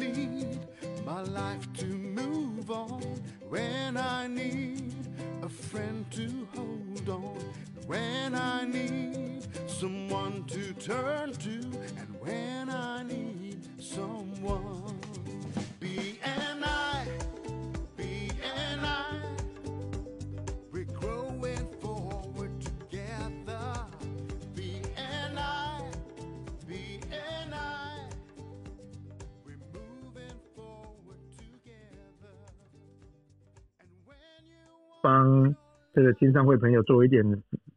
need my life to move on, when I need a friend to hold on, when I need someone to turn to, 这个青商会朋友做一点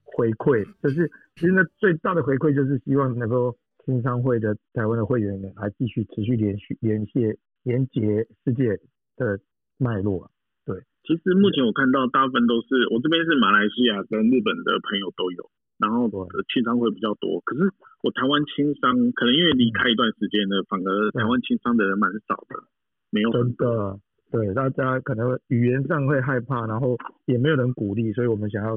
回馈，就是其实呢最大的回馈就是希望能够青商会的台湾的会员呢还继续持续连续连线连接世界的脉络。对，其实目前我看到大部分都是我这边是马来西亚跟日本的朋友都有，然后青商会比较多。可是我台湾青商可能因为离开一段时间呢，反而台湾青商的人蛮少的，没有。真的。对，大家可能语言上会害怕，然后也没有人鼓励，所以我们想要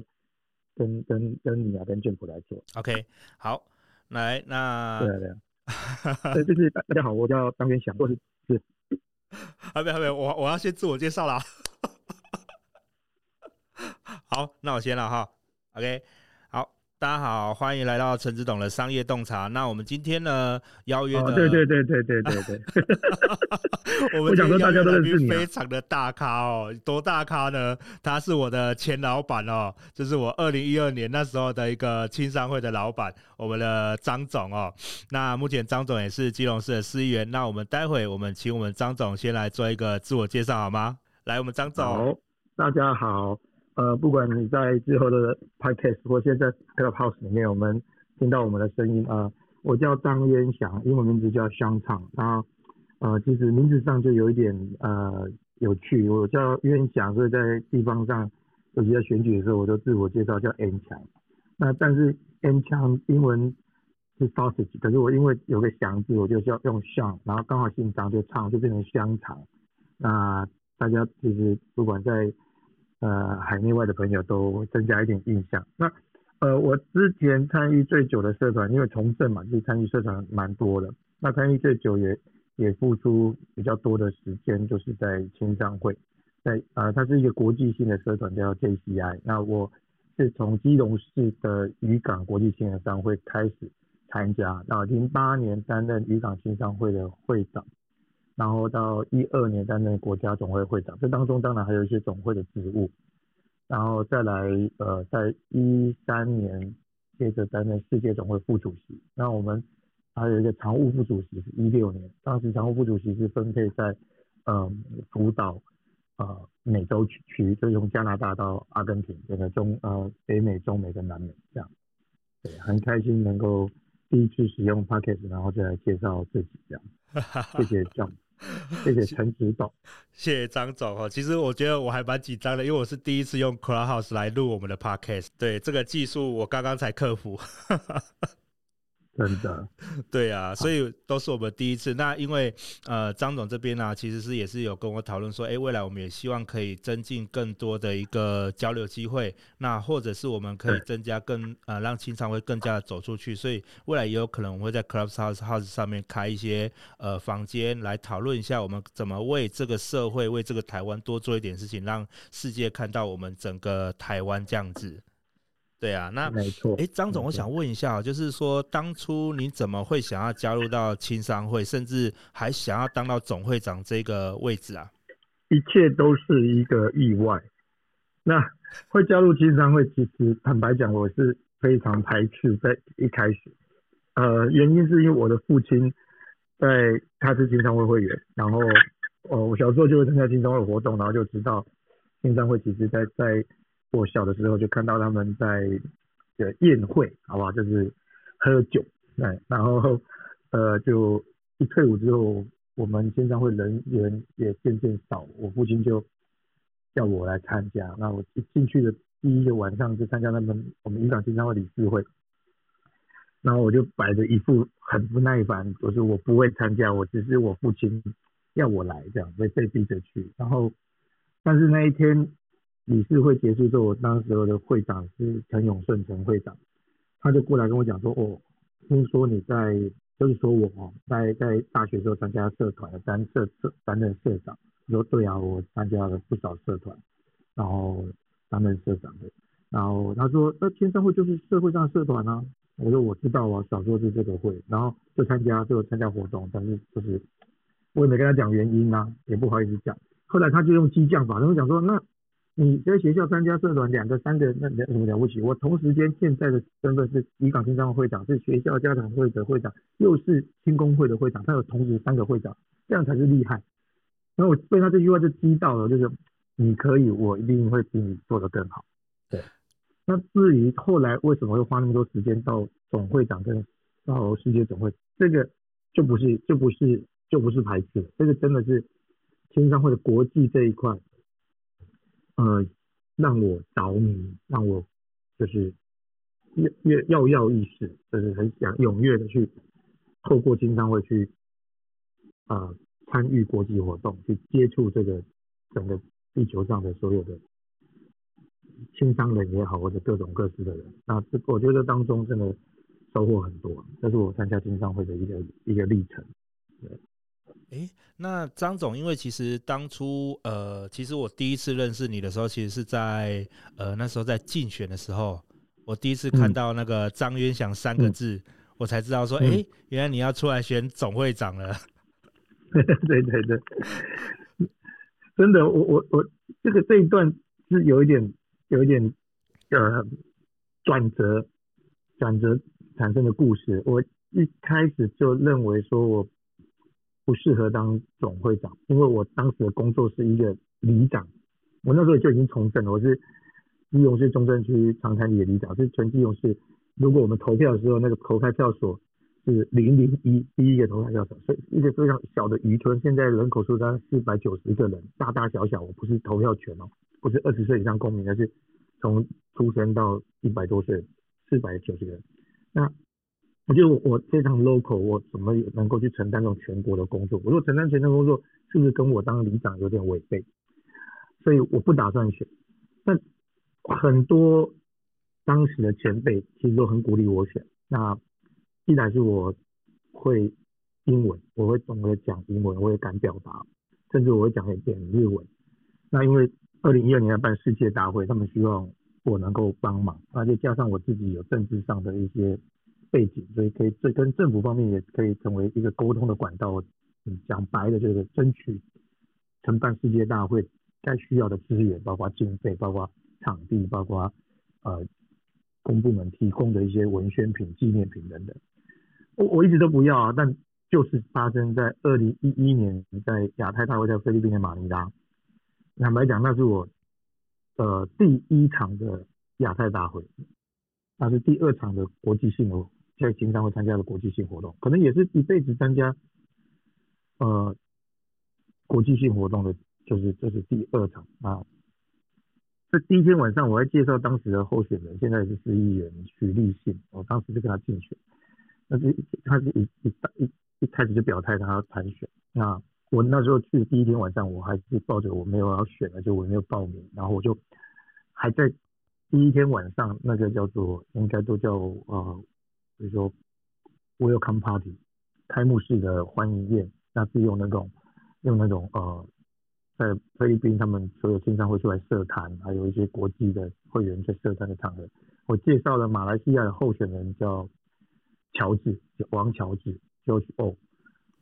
跟跟跟你啊，跟政府来做。OK，好，来，那对对，对，就是大家好，我叫张元祥，我是 是，还没还没，我我要先自我介绍啦。好，那我先了哈，OK。大家好，欢迎来到陈志董的商业洞察。那我们今天呢邀约的，对对对对对对对，我们想说大家都是非常的大咖哦，多大咖呢？他是我的前老板哦，就是我二零一二年那时候的一个青商会的老板，我们的张总哦。那目前张总也是基隆市的市议员。那我们待会我们请我们张总先来做一个自我介绍好吗？来，我们张总，大家好。呃，不管你在之后的 podcast 或现在 Clubhouse 里面，我们听到我们的声音啊、我叫张渊祥，英文名字叫香肠。那呃，其实名字上就有一点呃有趣，我叫渊祥，所以在地方上，尤其在选举的时候，我都自我介绍叫 N 强。那但是 N 强英文是 sausage，可是我因为有个祥字，我就叫用香，然后刚好姓张就唱，就变成香肠。那大家其实不管在呃，海内外的朋友都增加一点印象。那呃，我之前参与最久的社团，因为从政嘛，就参与社团蛮多的。那参与最久也也付出比较多的时间，就是在青商会，在呃，它是一个国际性的社团，叫 JCI。那我是从基隆市的渔港国际青年商会开始参加，然后零八年担任渔港青商会的会长。然后到一二年担任国家总会会长，这当中当然还有一些总会的职务，然后再来呃，在一三年接着担任世界总会副主席。那我们还有一个常务副主席是一六年，当时常务副主席是分配在呃辅导呃美洲区区，就是从加拿大到阿根廷，整个中呃北美、中美跟南美这样。对，很开心能够第一次使用 Podcast，然后再来介绍自己这样。谢谢张。谢谢陈指导，谢谢张总哦。其实我觉得我还蛮紧张的，因为我是第一次用 Clubhouse 来录我们的 Podcast。对，这个技术，我刚刚才克服。真的，对啊，所以都是我们第一次。那因为呃，张总这边呢、啊，其实是也是有跟我讨论说，哎、欸，未来我们也希望可以增进更多的一个交流机会，那或者是我们可以增加更呃，让青商会更加的走出去。所以未来也有可能我们会在 Clubhouse House 上面开一些呃房间来讨论一下，我们怎么为这个社会、为这个台湾多做一点事情，让世界看到我们整个台湾这样子。对啊，那没错。哎，张总，我想问一下，就是说当初你怎么会想要加入到青商会，甚至还想要当到总会长这个位置啊？一切都是一个意外。那会加入青商会，其实坦白讲，我是非常排斥在一开始。呃，原因是因为我的父亲在他是青商会会员，然后呃，我小时候就会参加青商会活动，然后就知道青商会其实在在。我小的时候就看到他们在的宴会，好不好？就是喝酒，对，然后呃，就一退伍之后，我们青商会人员也渐渐少，我父亲就叫我来参加。那我一进去的第一个晚上就参加他们我们渔港青商会理事会，然后我就摆着一副很不耐烦，我说我不会参加，我只是我父亲要我来这样，被被逼着去。然后，但是那一天。理事会结束之后，我当时候的会长是陈永顺陈会长，他就过来跟我讲说：“哦，听说你在就是说我哦，在在大学时候参加社团，担社社担任社长。我说对啊，我参加了不少社团，然后担任社长的。然后他说，那天商会就是社会上社团啊。我说我知道啊，小时候是这个会，然后就参加就参加活动，但是就是我也没跟他讲原因啊，也不好意思讲。后来他就用激将法，他就讲说，那你在学校参加社团两个三个，那什么了不起？我同时间现在的身份是渔港青商会会长，是学校家长会的会长，又是青工会的会长，他有同时三个会长，这样才是厉害。然后我被他这句话就激到了，就是你可以，我一定会比你做得更好。对。那至于后来为什么会花那么多时间到总会长跟到世界总会，这个就不是就不是就不是排斥，这个真的是青商会的国际这一块，呃，让我着迷，让我就是跃跃跃跃欲试，就是很想踊跃的去透过青商会去啊参与国际活动，去接触这个整个地球上的所有的。青商人也好，或者各种各式的人，那这我觉得当中真的收获很多，这是我参加青商会的一个一个历程。对，哎、欸，那张总，因为其实当初呃，其实我第一次认识你的时候，其实是在呃那时候在竞选的时候，我第一次看到那个张渊祥三个字，嗯、我才知道说，哎、欸，原来你要出来选总会长了。对对对对，真的，我我我这个这一段是有一点。有一点呃转折，转折产生的故事。我一开始就认为说我不适合当总会长，因为我当时的工作是一个里长。我那时候就已经从政了，我是基隆市中正区长滩里的里长，是全基隆市。如果我们投票的时候，那个投开票所是零零一第一个投开票所，所以一个非常小的渔村，现在人口数大概四百九十个人，大大小小，我不是投票权哦。不是二十岁以上公民，而是从出生到一百多岁，四百九十个人。那我觉得我非常 local，我怎么能够去承担这种全国的工作？我说承担全国工作，是不是跟我当里长有点违背？所以我不打算选。但很多当时的前辈其实都很鼓励我选。那既然是我会英文，我会懂得讲英文，我也敢表达，甚至我会讲一点日文。那因为二零一二年要办世界大会，他们希望我能够帮忙，而且加上我自己有政治上的一些背景，所以可以这跟政府方面也可以成为一个沟通的管道。嗯，讲白了就是争取承办世界大会该需要的资源，包括经费，包括场地，包括呃公部门提供的一些文宣品、纪念品等等。我我一直都不要啊，但就是发生在二零一一年，在亚太大会在菲律宾的马尼拉。坦白讲，那是我呃第一场的亚太大会，那是第二场的国际性的在青商会参加的国际性活动，可能也是一辈子参加呃国际性活动的，就是这、是第二场啊。这第一天晚上，我还介绍当时的候选人，现在是市议员许立信，我当时就跟他竞选，但是他是一一一一开始就表态他要参选那。我那时候去的第一天晚上，我还是抱着我没有要选，的，就我没有报名，然后我就还在第一天晚上那个叫做应该都叫呃，比如说 welcome party 开幕式的欢迎宴，那是用那种用那种呃，在菲律宾他们所有经常会出来设摊，还有一些国际的会员在设摊的场合，我介绍了马来西亚的候选人叫乔治，叫王乔治，George O。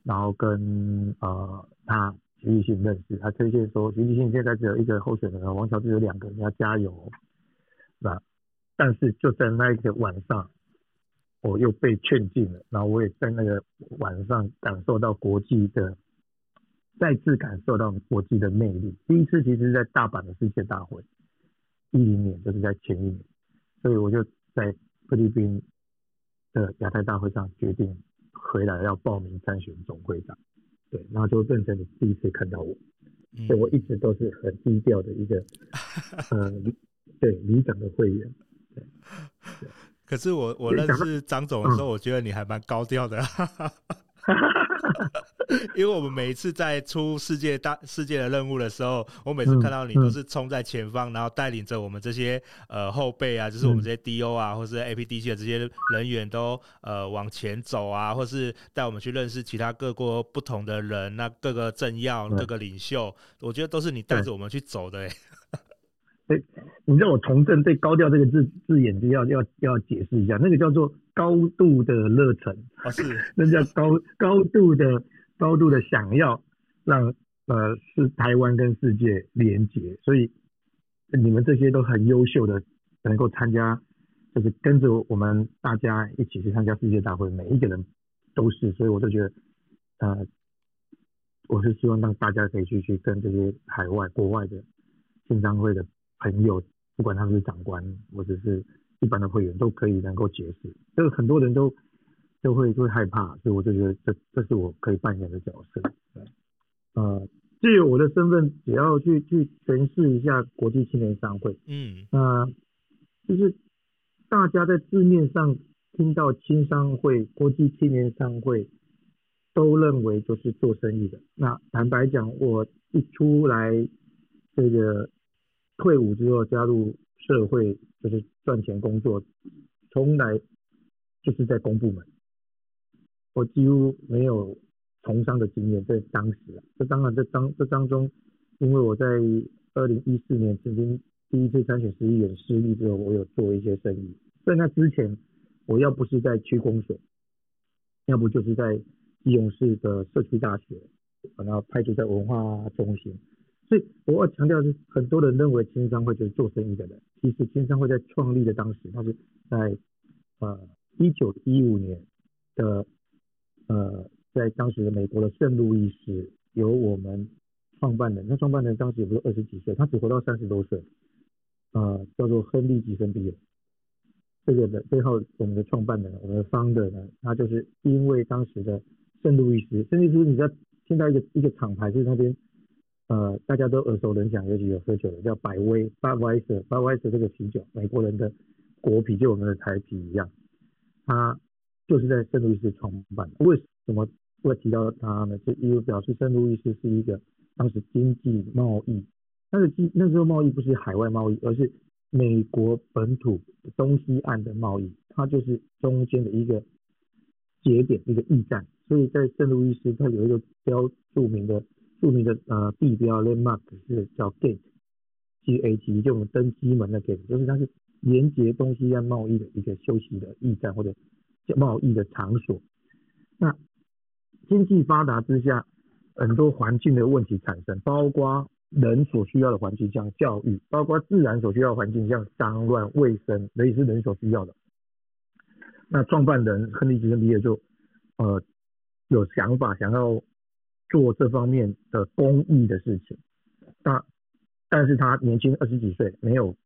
然后跟呃他徐立信认识，他推荐说徐立信现在只有一个候选人，王乔治有两个，你要加油，那但是就在那一个晚上，我又被劝进了，然后我也在那个晚上感受到国际的，再次感受到国际的魅力。第一次其实是在大阪的世界大会，一零年就是在前一年，所以我就在菲律宾的亚太大会上决定。回来要报名参选总会长，对，然后就变成你第一次看到我，嗯、所以我一直都是很低调的一个，呃，对，里长的会员。对，可是我我认识张总的时候，我觉得你还蛮高调的。因为我们每一次在出世界大世界的任务的时候，我每次看到你都是冲在前方，然后带领着我们这些呃后辈啊，就是我们这些 DO 啊，或是 APDC 的这些人员都呃往前走啊，或是带我们去认识其他各国不同的人，那各个政要、各个领袖，我觉得都是你带着我们去走的、欸。哎，你知道我从政对“高调”这个字字眼就要要要解释一下，那个叫做高度的热忱，啊、是，那叫高高度的高度的想要让呃是台湾跟世界连结，所以你们这些都很优秀的，能够参加，就是跟着我们大家一起去参加世界大会，每一个人都是，所以我就觉得，呃，我是希望让大家可以去去跟这些海外国外的青商会的。朋友，不管他们是长官或者是一般的会员，都可以能够解释。这个很多人都都会会害怕，所以我就觉得这这是我可以扮演的角色。呃，至于我的身份，只要去去诠释一下国际青年商会。嗯，那就是大家在字面上听到青商会、国际青年商会，都认为就是做生意的。那坦白讲，我一出来这个。退伍之后加入社会就是赚钱工作，从来就是在公部门，我几乎没有从商的经验。在当时啊，这当然这当这当中，因为我在二零一四年曾经第一次参选市议员失利之后，我有做一些生意。在那之前，我要不是在区公所，要不就是在基隆市的社区大学，然后派驻在文化中心。所以我要强调的是，很多人认为青商会就是做生意的人，其实青商会在创立的当时，它是在呃一九一五年的呃在当时的美国的圣路易斯由我们创办人，那创办人当时也不是二十几岁，他只活到三十多岁，呃叫做亨利吉森比尔，这个的背后我们的创办人，我们的 founder 呢，他就是因为当时的圣路易斯，圣路易斯你知道听到一个一个厂牌就是那边。呃，大家都耳熟能详，尤其有喝酒的，叫百威 （Budweiser），Budweiser 这个啤酒，美国人的国啤，就我们的台啤一样，它就是在圣路易斯创办的。为什么会提到它呢？就因为表示圣路易斯是一个当时经济贸易，但是那时候贸易不是海外贸易，而是美国本土东西岸的贸易，它就是中间的一个节点，一个驿站。所以在圣路易斯，它有一个标著名的。著名的呃地标 landmark 是叫 gate，G A T，就我们登机门的 gate，就是它是连接东西岸贸易的一个休息的驿站或者贸易的场所。那经济发达之下，很多环境的问题产生，包括人所需要的环境像教育，包括自然所需要的环境像脏乱卫生，这也是人所需要的。那创办人亨利·吉森比尔就呃有想法想要。做这方面的公益的事情，那但是他年轻二十几岁，没有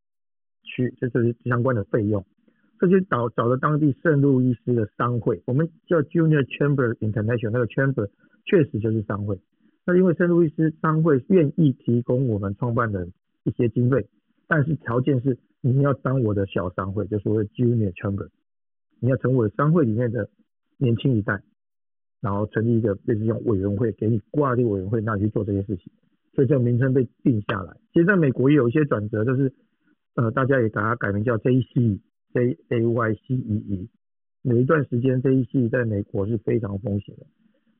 去这就是相关的费用，这就找找了当地圣路易斯的商会，我们叫 Junior Chamber International，那个 Chamber 确实就是商会。那因为圣路易斯商会愿意提供我们创办人一些经费，但是条件是你要当我的小商会，就是我的 Junior Chamber，你要成为商会里面的年轻一代。然后成立一个类似用委员会，给你挂这个委员会，那你去做这些事情，所以这个名称被定下来。其实在美国也有一些转折，就是呃，大家也把它改名叫 J.C.J.A.Y.C.E.E.，。有一段时间 J.C. 在美国是非常风行的。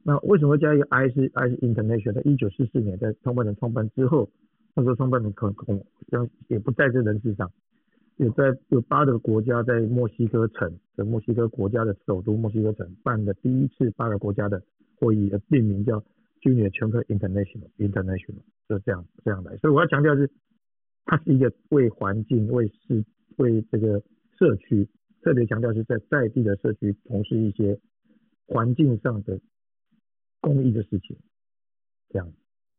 那为什么加一个 I 是 I 是 International？在一九四四年在创办人创办之后，那时候创办人可能像也不在这人世上。有在有八个国家在墨西哥城，在墨西哥国家的首都墨西哥城办的第一次八个国家的会议，的命名叫 Junior Chamber International International，就这样这样来。所以我要强调是，它是一个为环境、为市、为这个社区，特别强调是在在地的社区从事一些环境上的公益的事情。这样，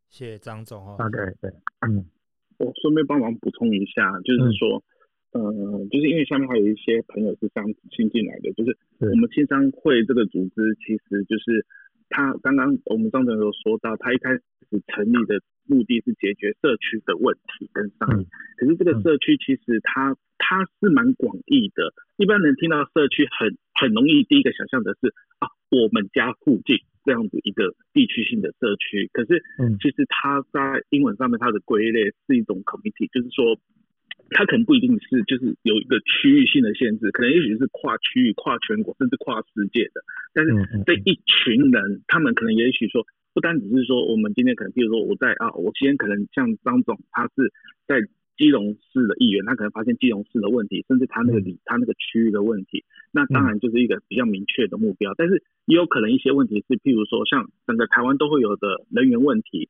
谢谢张总哦。大概对，嗯，我顺便帮忙补充一下，就是说。嗯呃，就是因为下面还有一些朋友是刚新进来的，就是我们青商会这个组织，其实就是他刚刚我们张总有说到，他一开始成立的目的是解决社区的问题跟商业，可是这个社区其实它它是蛮广义的，一般人听到社区很很容易第一个想象的是啊，我们家附近这样子一个地区性的社区。可是，其实它在英文上面它的归类是一种 committee，就是说。它可能不一定是，就是有一个区域性的限制，可能也许是跨区域、跨全国，甚至跨世界的。但是这一群人，他们可能也许说，不单只是说我们今天可能，比如说我在啊，我今天可能像张总，他是在基隆市的议员，他可能发现基隆市的问题，甚至他那个里、他那个区域的问题，那当然就是一个比较明确的目标。但是也有可能一些问题是，譬如说像整个台湾都会有的人员问题。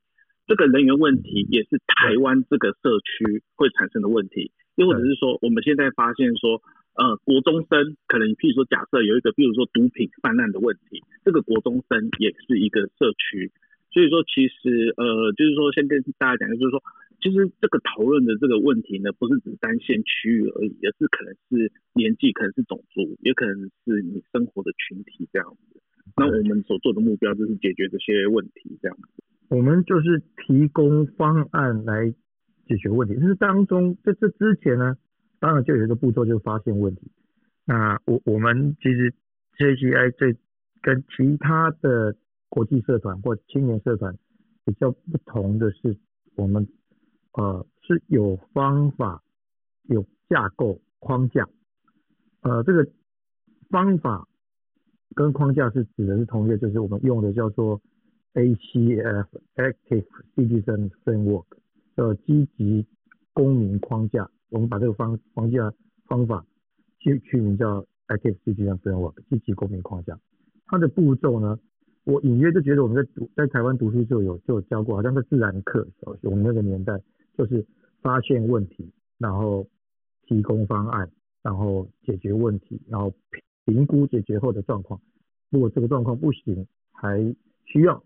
这个人员问题也是台湾这个社区会产生的问题，又或者是说，我们现在发现说，呃，国中生可能，譬如说，假设有一个，譬如说毒品泛滥的问题，这个国中生也是一个社区，所以说，其实，呃，就是说，先跟大家讲，就是说，其实这个讨论的这个问题呢，不是只单限区域而已，而是可能是年纪，可能是种族，也可能是你生活的群体这样子。那我们所做的目标就是解决这些问题这样子。我们就是提供方案来解决问题，但是当中在这之前呢，当然就有一个步骤，就是发现问题。那我我们其实 JCI 这跟其他的国际社团或青年社团比较不同的是，我们呃是有方法、有架构框架。呃，这个方法跟框架是指的是同一个，就是我们用的叫做。ACF Active Citizen Framework 的积极公民框架，我们把这个方框架方法取取名叫 Active Citizen Framework 积极公民框架。它的步骤呢，我隐约就觉得我们在读在台湾读书就有就有教过，好像在自然课，我们那个年代就是发现问题，然后提供方案，然后解决问题，然后评估解决后的状况。如果这个状况不行，还需要。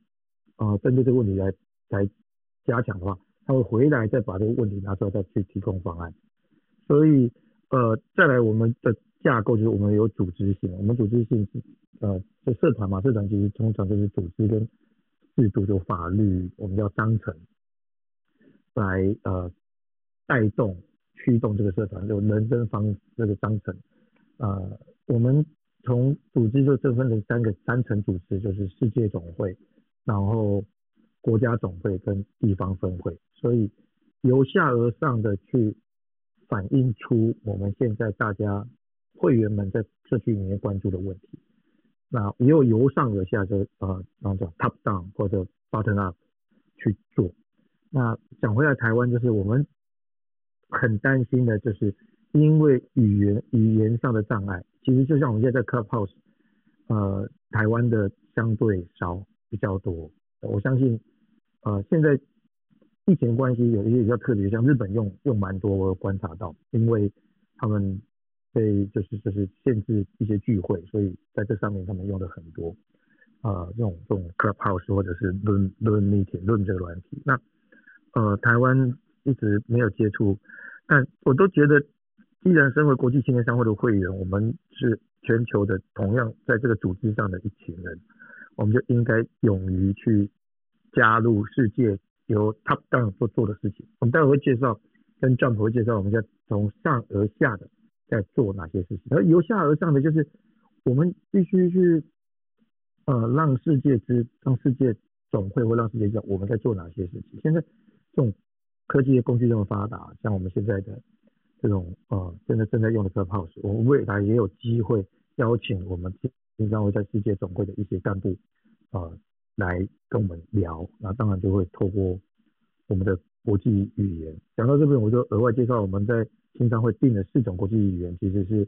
啊，针对这个问题来来加强的话，他会回来再把这个问题拿出来再去提供方案。所以呃，再来我们的架构就是我们有组织性，我们组织性是呃，就社团嘛，社团其实通常就是组织跟制度，就法律，我们叫章程，来呃带动驱动这个社团，就人生方这个章程。呃，我们从组织就这分成三个三层组织，就是世界总会。然后国家总会跟地方分会，所以由下而上的去反映出我们现在大家会员们在社区里面关注的问题。那也有由上而下的呃，那种 top down 或者 bottom up 去做。那讲回来，台湾就是我们很担心的，就是因为语言语言上的障碍，其实就像我们现在在 Clubhouse，呃，台湾的相对少。比较多，我相信，呃，现在疫情关系有一些比较特别，像日本用用蛮多，我有观察到，因为他们被就是就是限制一些聚会，所以在这上面他们用的很多，啊、呃，这种这种 Clubhouse 或者是 Zoom Zoom Meeting Zoom 这个软体，那呃台湾一直没有接触，但我都觉得，既然身为国际青年商会的会员，我们是全球的同样在这个组织上的一群人。我们就应该勇于去加入世界由 top down 所做的事情。我们待会会介绍，跟 Jump 会介绍，我们在从上而下的在做哪些事情。而由下而上的就是我们必须去呃让世界知，让世界总会或让世界知道我们在做哪些事情。现在这种科技的工具这么发达，像我们现在的这种呃现在正在用的 Clubhouse，我们未来也有机会邀请我们。经常会在世界总会的一些干部，呃，来跟我们聊，那当然就会透过我们的国际语言。讲到这边，我就额外介绍，我们在青商会定的四种国际语言，其实是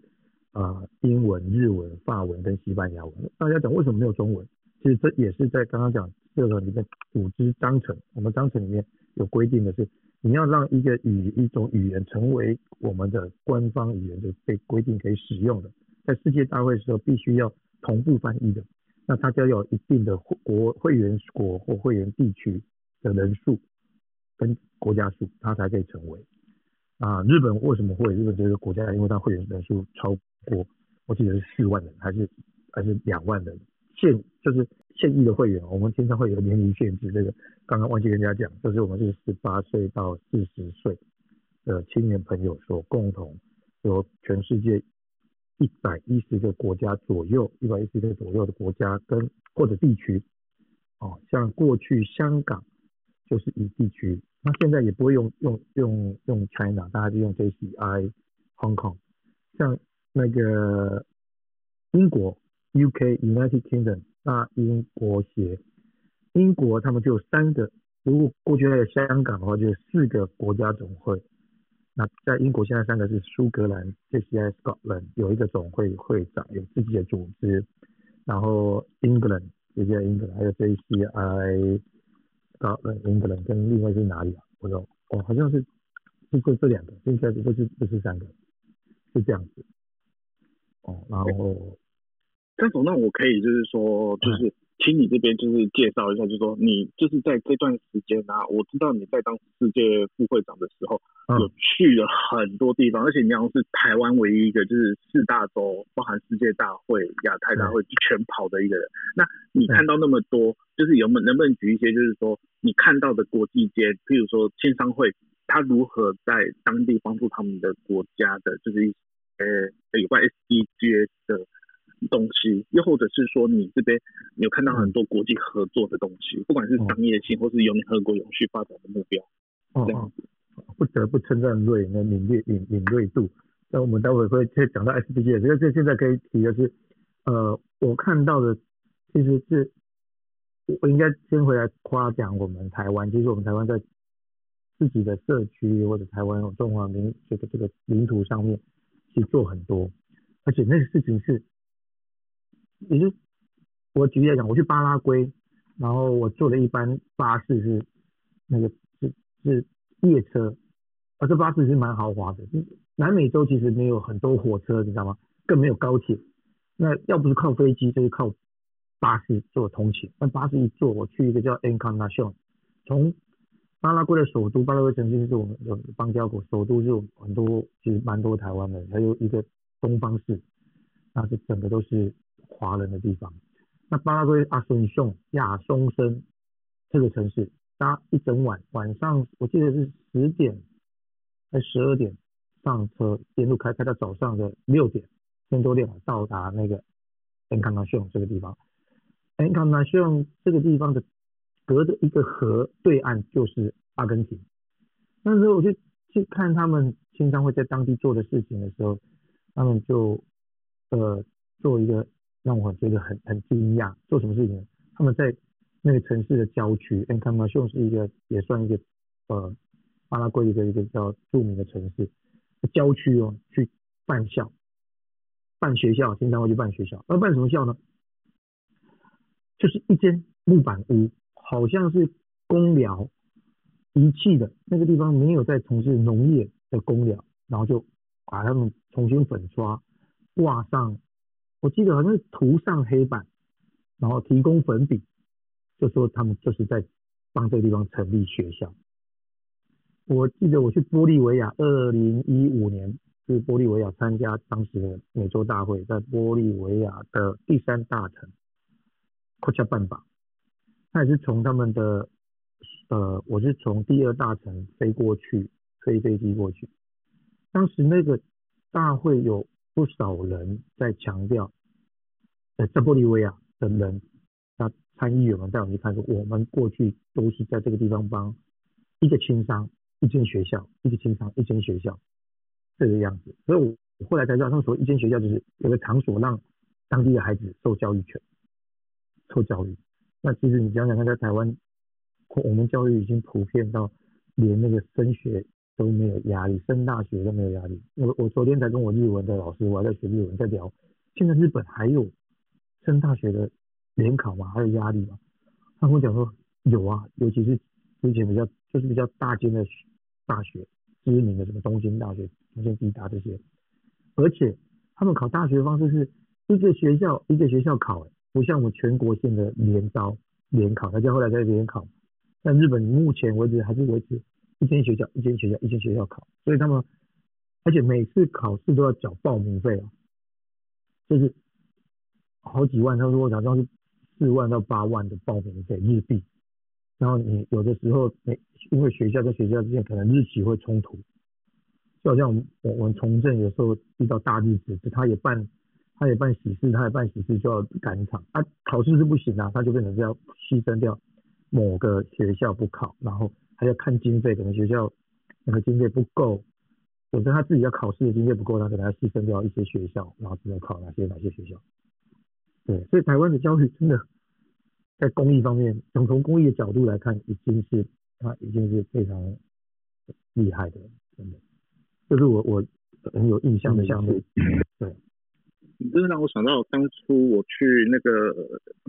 啊、英文、日文、法文跟西班牙文。大家讲为什么没有中文？其实这也是在刚刚讲这个里面组织章程，我们章程里面有规定的是，你要让一个语一种语言成为我们的官方语言，就被规定可以使用的，在世界大会的时候必须要。同步翻译的，那它就要有一定的国会员国或会员地区的人数跟国家数，它才可以成为。啊，日本为什么会？日本这个国家，因为它会员人数超过，我记得是四万人，还是还是两万人，现就是现役的会员，我们经常会有年龄限制。这个刚刚忘记跟大家讲，就是我们是十八岁到四十岁的青年朋友所共同由全世界。一百一十个国家左右，一百一十个左右的国家跟或者地区哦，像过去香港就是一地区，那现在也不会用用用用 China，大家就用 JCI Hong Kong。像那个英国 UK United Kingdom，那英国协，英国他们就有三个，如果过去还有香港的话，就有四个国家总会。那在英国现在三个是苏格兰 JCI Scotland 有一个总会会长，有自己的组织，然后 England 也叫 England，还有 JCI Scotland England 跟另外是哪里啊？我说哦，好像是是这这两个，应该是不是不是三个，是这样子。哦，然后张总，那我可以就是说就是。嗯请你这边就是介绍一下，就是说你就是在这段时间啊，我知道你在当世界副会长的时候，有去了很多地方，而且你好像是台湾唯一一个就是四大洲，包含世界大会、亚太大会全跑的一个人。那你看到那么多，就是有没能不能举一些，就是说你看到的国际间，譬如说青商会，他如何在当地帮助他们的国家的，就是一些呃有关 SDGs 的。东西，又或者是说，你这边有看到很多国际合作的东西，不管是商业性，或是有联合国永续发展的目标。哦，不得不称赞瑞那敏锐敏敏锐度。那我们待会会再讲到 SDG，这个这现在可以提的是，呃，我看到的其实是，我应该先回来夸奖我们台湾。其实我们台湾在自己的社区或者台湾中华民这个这个领土上面，去做很多，而且那个事情是。也就我举例来讲，我去巴拉圭，然后我坐的一班巴士是那个是是夜车，而这巴士是蛮豪华的。南美洲其实没有很多火车，你知道吗？更没有高铁。那要不是靠飞机，就是靠巴士做通勤。那巴士一坐，我去一个叫 Encarnacion，从巴拉圭的首都，巴拉圭曾经是我们的邦交国，首都就很多，其实蛮多台湾的，还有一个东方市，那是整个都是。华人的地方，那巴拉圭阿松松亚松森这个城市，搭一整晚，晚上我记得是十点还十二点上车，沿路开开到早上的六点，天多亮到达那个 Encarnacion 这个地方。Encarnacion 这个地方的隔着一个河对岸就是阿根廷。那时候我就去看他们青商会在当地做的事情的时候，他们就呃做一个。让我觉得很很惊讶，做什么事情呢？他们在那个城市的郊区，Encarnacion 是一个也算一个呃巴拉圭一个一个叫著名的城市，郊区哦，去办校、办学校，经常会去办学校。要办什么校呢？就是一间木板屋，好像是工寮遗弃的，那个地方没有在从事农业的工寮，然后就把他们重新粉刷，挂上。我记得好像是涂上黑板，然后提供粉笔，就说他们就是在帮这个地方成立学校。我记得我去玻利维亚，二零一五年去玻利维亚参加当时的美洲大会，在玻利维亚的第三大城科恰半巴，那也是从他们的呃，我是从第二大城飞过去，飞飞机过去。当时那个大会有不少人在强调。在玻利维亚的人，那参议员们带我们去看，说我们过去都是在这个地方帮一个青商、一间学校、一个青商、一间学校这个样子。所以我后来才知道，他们说一间学校就是有个场所让当地的孩子受教育权、受教育。那其实你想想看，在台湾，我们教育已经普遍到连那个升学都没有压力，升大学都没有压力。我我昨天才跟我日文的老师，我还在学日文，在聊，现在日本还有。升大学的联考吗，还有压力吗？他跟我讲说有啊，尤其是之前比较就是比较大间的大学，知名的什么东京大学、东京帝大这些，而且他们考大学的方式是一个学校一个学校考，不像我们全国性的联招联考，大家后来在联考。但日本目前为止还是维持一间学校一间学校一间学校考，所以他们而且每次考试都要缴报名费啊，就是。好几万，他说我好像是四万到八万的报名费日币，然后你有的时候每因为学校跟学校之间可能日期会冲突，就好像我们我们从政有时候遇到大日子，他也办他也办喜事，他也办喜事就要赶场。啊，考试是不行啊，他就变成是要牺牲掉某个学校不考，然后还要看经费，可能学校那个经费不够，有时候他自己要考试的经费不够，他可能要牺牲掉一些学校，然后只能考哪些哪些学校。对，所以台湾的教育真的在公益方面，从从公益的角度来看，已经是他已经是非常厉害的，真的，这、就是我我很有印象的项目。对。你真的让我想到当初我去那个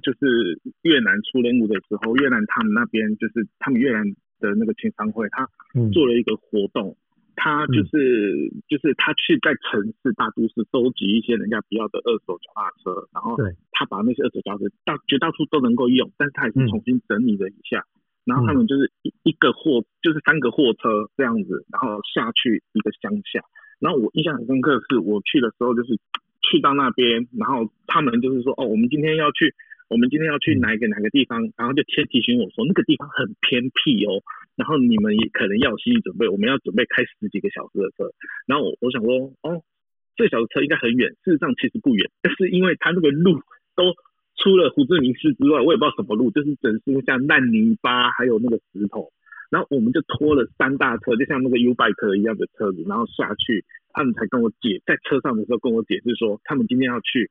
就是越南出任务的时候，越南他们那边就是他们越南的那个青商会，他做了一个活动，嗯、他就是、嗯、就是他去在城市大都市收集一些人家不要的二手脚踏车，然后他把那些二手脚踏车到绝大多数都能够用，但是他也是重新整理了一下，嗯、然后他们就是一一个货就是三个货车这样子，然后下去一个乡下，然后我印象很深刻的是我去的时候就是。去到那边，然后他们就是说，哦，我们今天要去，我们今天要去哪一个哪个地方，然后就先提醒我说，那个地方很偏僻哦，然后你们也可能要有心理准备，我们要准备开十几个小时的车。然后我我想说，哦，最小的车应该很远，事实上其实不远，但是因为它那个路都除了胡志明市之外，我也不知道什么路，就是整是像烂泥巴，还有那个石头。然后我们就拖了三大车，就像那个 U-Bike 一样的车子，然后下去。他们才跟我解，在车上的时候跟我解释说，他们今天要去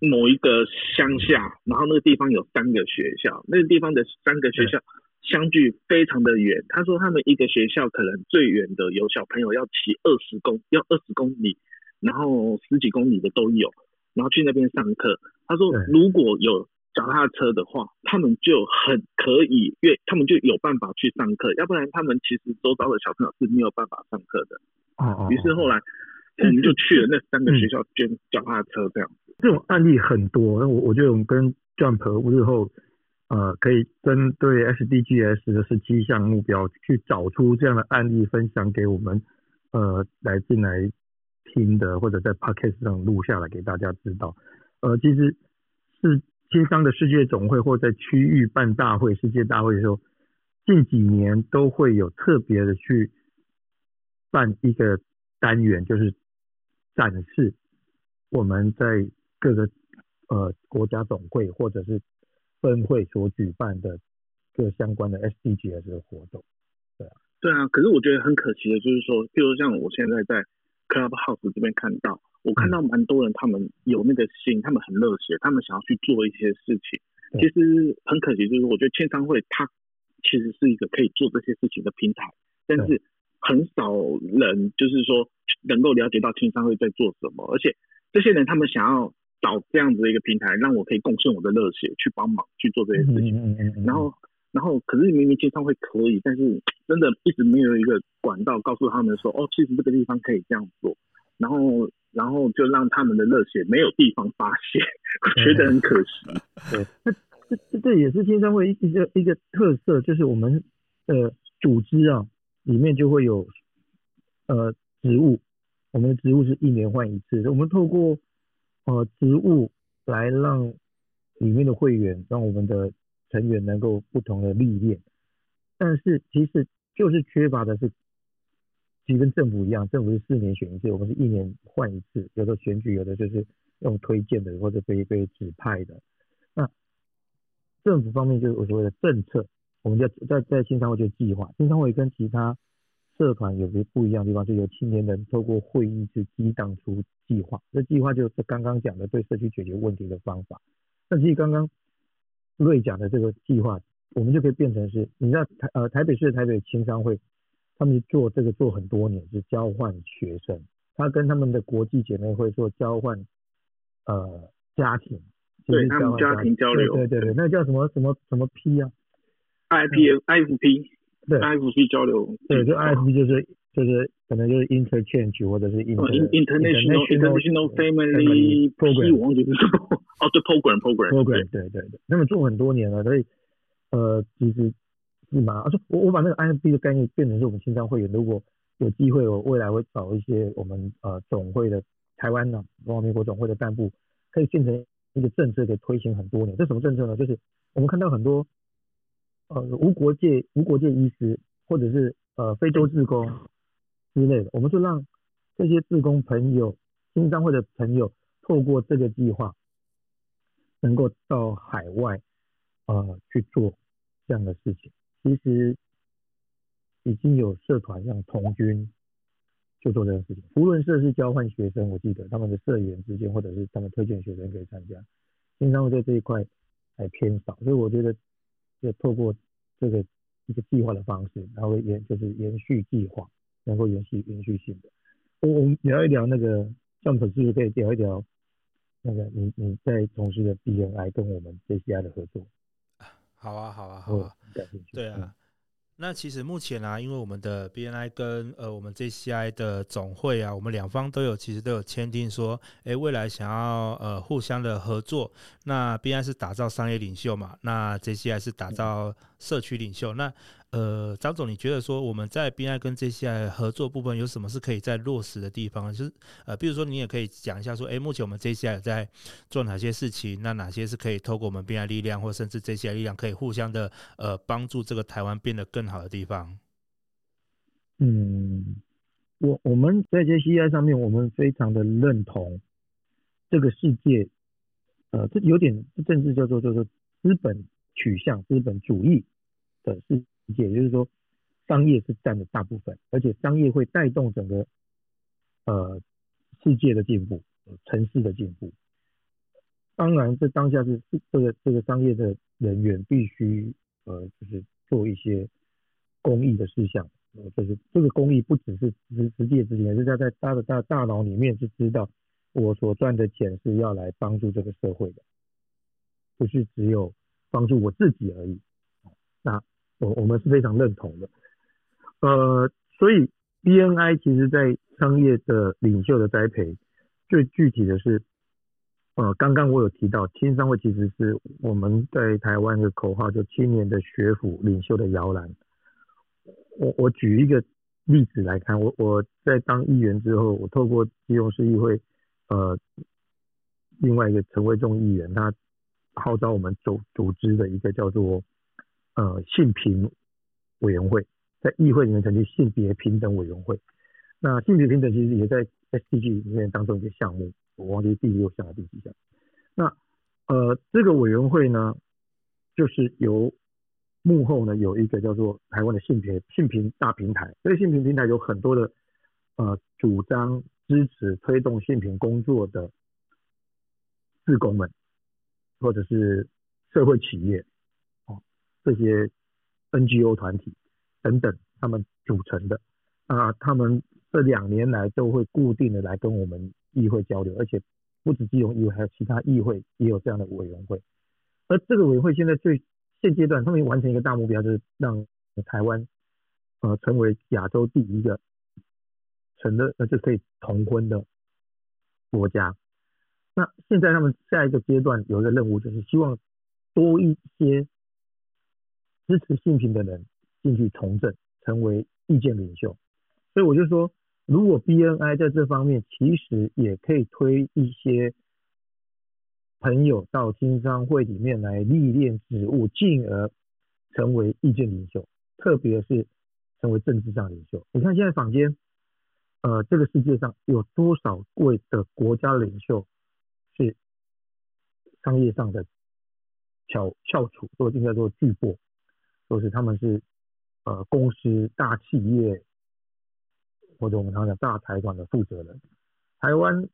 某一个乡下，然后那个地方有三个学校，那个地方的三个学校相距非常的远。他说他们一个学校可能最远的有小朋友要骑二十公，要二十公里，然后十几公里的都有，然后去那边上课。他说如果有脚踏车的话，他们就很可以，因为他们就有办法去上课，要不然他们其实周遭的小朋友是没有办法上课的。哦，于是后来我们就去了那三个学校捐脚踏车，这样、嗯。这种案例很多，那我我觉得我们跟 Jump 日后呃可以针对 SDGs 的十七项目标去找出这样的案例，分享给我们呃来进来听的，或者在 Podcast 上录下来给大家知道。呃，其实是青商的世界总会或在区域办大会、世界大会的时候，近几年都会有特别的去。办一个单元，就是展示我们在各个呃国家总会或者是分会所举办的各相关的 SDGs 的活动。对啊，对啊。可是我觉得很可惜的，就是说，譬如像我现在在 Clubhouse 这边看到，我看到蛮多人，他们有那个心，他们很热血，他们想要去做一些事情。其实很可惜，就是我觉得签商会它其实是一个可以做这些事情的平台，但是。很少人就是说能够了解到签商会在做什么，而且这些人他们想要找这样子的一个平台，让我可以贡献我的热血去帮忙去做这些事情。嗯嗯嗯。然后，然后可是明明青商会可以，但是真的一直没有一个管道告诉他们说，哦，其实这个地方可以这样做。然后，然后就让他们的热血没有地方发泄，我觉得很可惜。对，那这这这也是青商会一个一个特色，就是我们的组织啊。里面就会有呃职务，我们的职务是一年换一次，我们透过呃职务来让里面的会员，让我们的成员能够不同的历练，但是其实就是缺乏的是，其实跟政府一样，政府是四年选一次，我们是一年换一次，有的选举，有的就是用推荐的或者被被指派的。那政府方面就是我所谓的政策。我们在在在新商会就计划，新商会跟其他社团有些不一样的地方，就有青年人透过会议去激荡出计划。这计划就是刚刚讲的对社区解决问题的方法。那其实刚刚瑞讲的这个计划，我们就可以变成是，你知道台呃台北市的台北青商会，他们做这个做很多年，是交换学生，他跟他们的国际姐妹会做交换呃家庭，对他们家庭交流，对对对，那叫什么什么什么 P 啊？I P F I F P 对 I F P 交流对，就 I F P 就是就是可能就是 interchange 或者是 inter international international family program 我忘记是什么哦对 program program program 对对对，那么做很多年了，所以呃其实是蛮啊，说我我把那个 I F P 的概念变成是我们青商会员，如果有机会，我未来会找一些我们呃总会的台湾的中华民国总会的干部，可以变成一个政策给推行很多年。这什么政策呢？就是我们看到很多。呃，无国界无国界医师，或者是呃非洲志工之类的，我们就让这些志工朋友、新商会的朋友，透过这个计划，能够到海外呃去做这样的事情。其实已经有社团像童军就做这个事情，无论社是交换学生，我记得他们的社员之间或者是他们推荐学生可以参加。新商会在这一块还偏少，所以我觉得就透过这个一个计划的方式，然后延就是延续计划，能够延续延续性的。我我们聊一聊那个，像粉丝可以聊一聊那个你你在从事的 BNI 跟我们 JCI 的合作。好啊，好啊，好啊，感兴趣。对啊。那其实目前啊，因为我们的 BNI 跟呃我们 JCI 的总会啊，我们两方都有其实都有签订说，哎，未来想要呃互相的合作。那 BNI 是打造商业领袖嘛，那 JCI 是打造社区领袖。那呃，张总，你觉得说我们在 BI 跟 JCI 合作部分有什么是可以再落实的地方？就是呃，比如说你也可以讲一下说，哎，目前我们 JCI 在做哪些事情？那哪些是可以透过我们 BI 力量，或甚至 JCI 力量，可以互相的呃帮助这个台湾变得更好的地方？嗯，我我们在 JCI 上面，我们非常的认同这个世界，呃，这有点政治叫做叫做资本取向、资本主义的是。也就是说，商业是占了大部分，而且商业会带动整个呃世界的进步，城市的进步。当然，这当下是这个这个商业的人员必须呃就是做一些公益的事项，就是这个公益不只是实实际的事情，也是在在他的大大脑里面是知道我所赚的钱是要来帮助这个社会的，不是只有帮助我自己而已。那我我们是非常认同的，呃，所以 BNI 其实在商业的领袖的栽培，最具体的是，呃，刚刚我有提到青商会其实是我们在台湾的口号，就青年的学府领袖的摇篮。我我举一个例子来看，我我在当议员之后，我透过基隆市议会，呃，另外一个陈维仲议员，他号召我们组组织的一个叫做。呃，性平委员会在议会里面成立性别平等委员会。那性别平等其实也在 SDG 里面当中一个项目，我忘记第六项还是第几项。那呃，这个委员会呢，就是由幕后呢有一个叫做台湾的性别性平大平台。这个性平平台有很多的呃主张支持推动性平工作的志工们，或者是社会企业。这些 NGO 团体等等，他们组成的啊，他们这两年来都会固定的来跟我们议会交流，而且不止基隆议会，还有其他议会也有这样的委员会。而这个委员会现在最现阶段，他们完成一个大目标，就是让台湾呃成为亚洲第一个成了呃就可以同婚的国家。那现在他们下一个阶段有一个任务，就是希望多一些。支持性平的人进去从政，成为意见领袖。所以我就说，如果 BNI 在这方面其实也可以推一些朋友到经商会里面来历练职务，进而成为意见领袖，特别是成为政治上领袖。你看现在坊间，呃，这个世界上有多少位的国家领袖是商业上的翘翘楚，或者应该说巨擘？就是他们是呃公司大企业或者我们常讲大财团的负责人，台湾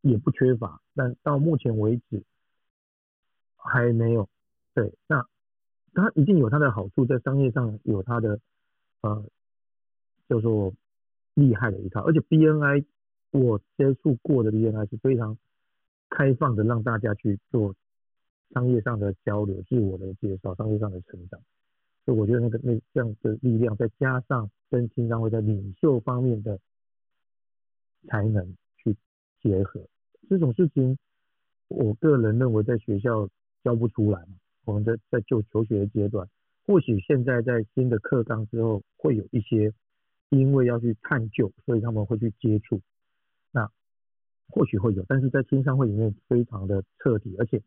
也不缺乏，但到目前为止还没有。对，那它一定有它的好处，在商业上有它的呃叫做厉害的一套，而且 BNI 我接触过的 BNI 是非常开放的，让大家去做商业上的交流、自我的介绍、商业上的成长。所以我觉得那个那这样的力量，再加上跟青商会在领袖方面的才能去结合，这种事情，我个人认为在学校教不出来嘛。我们在在就求学的阶段，或许现在在新的课纲之后，会有一些因为要去探究，所以他们会去接触。那或许会有，但是在青商会里面非常的彻底，而且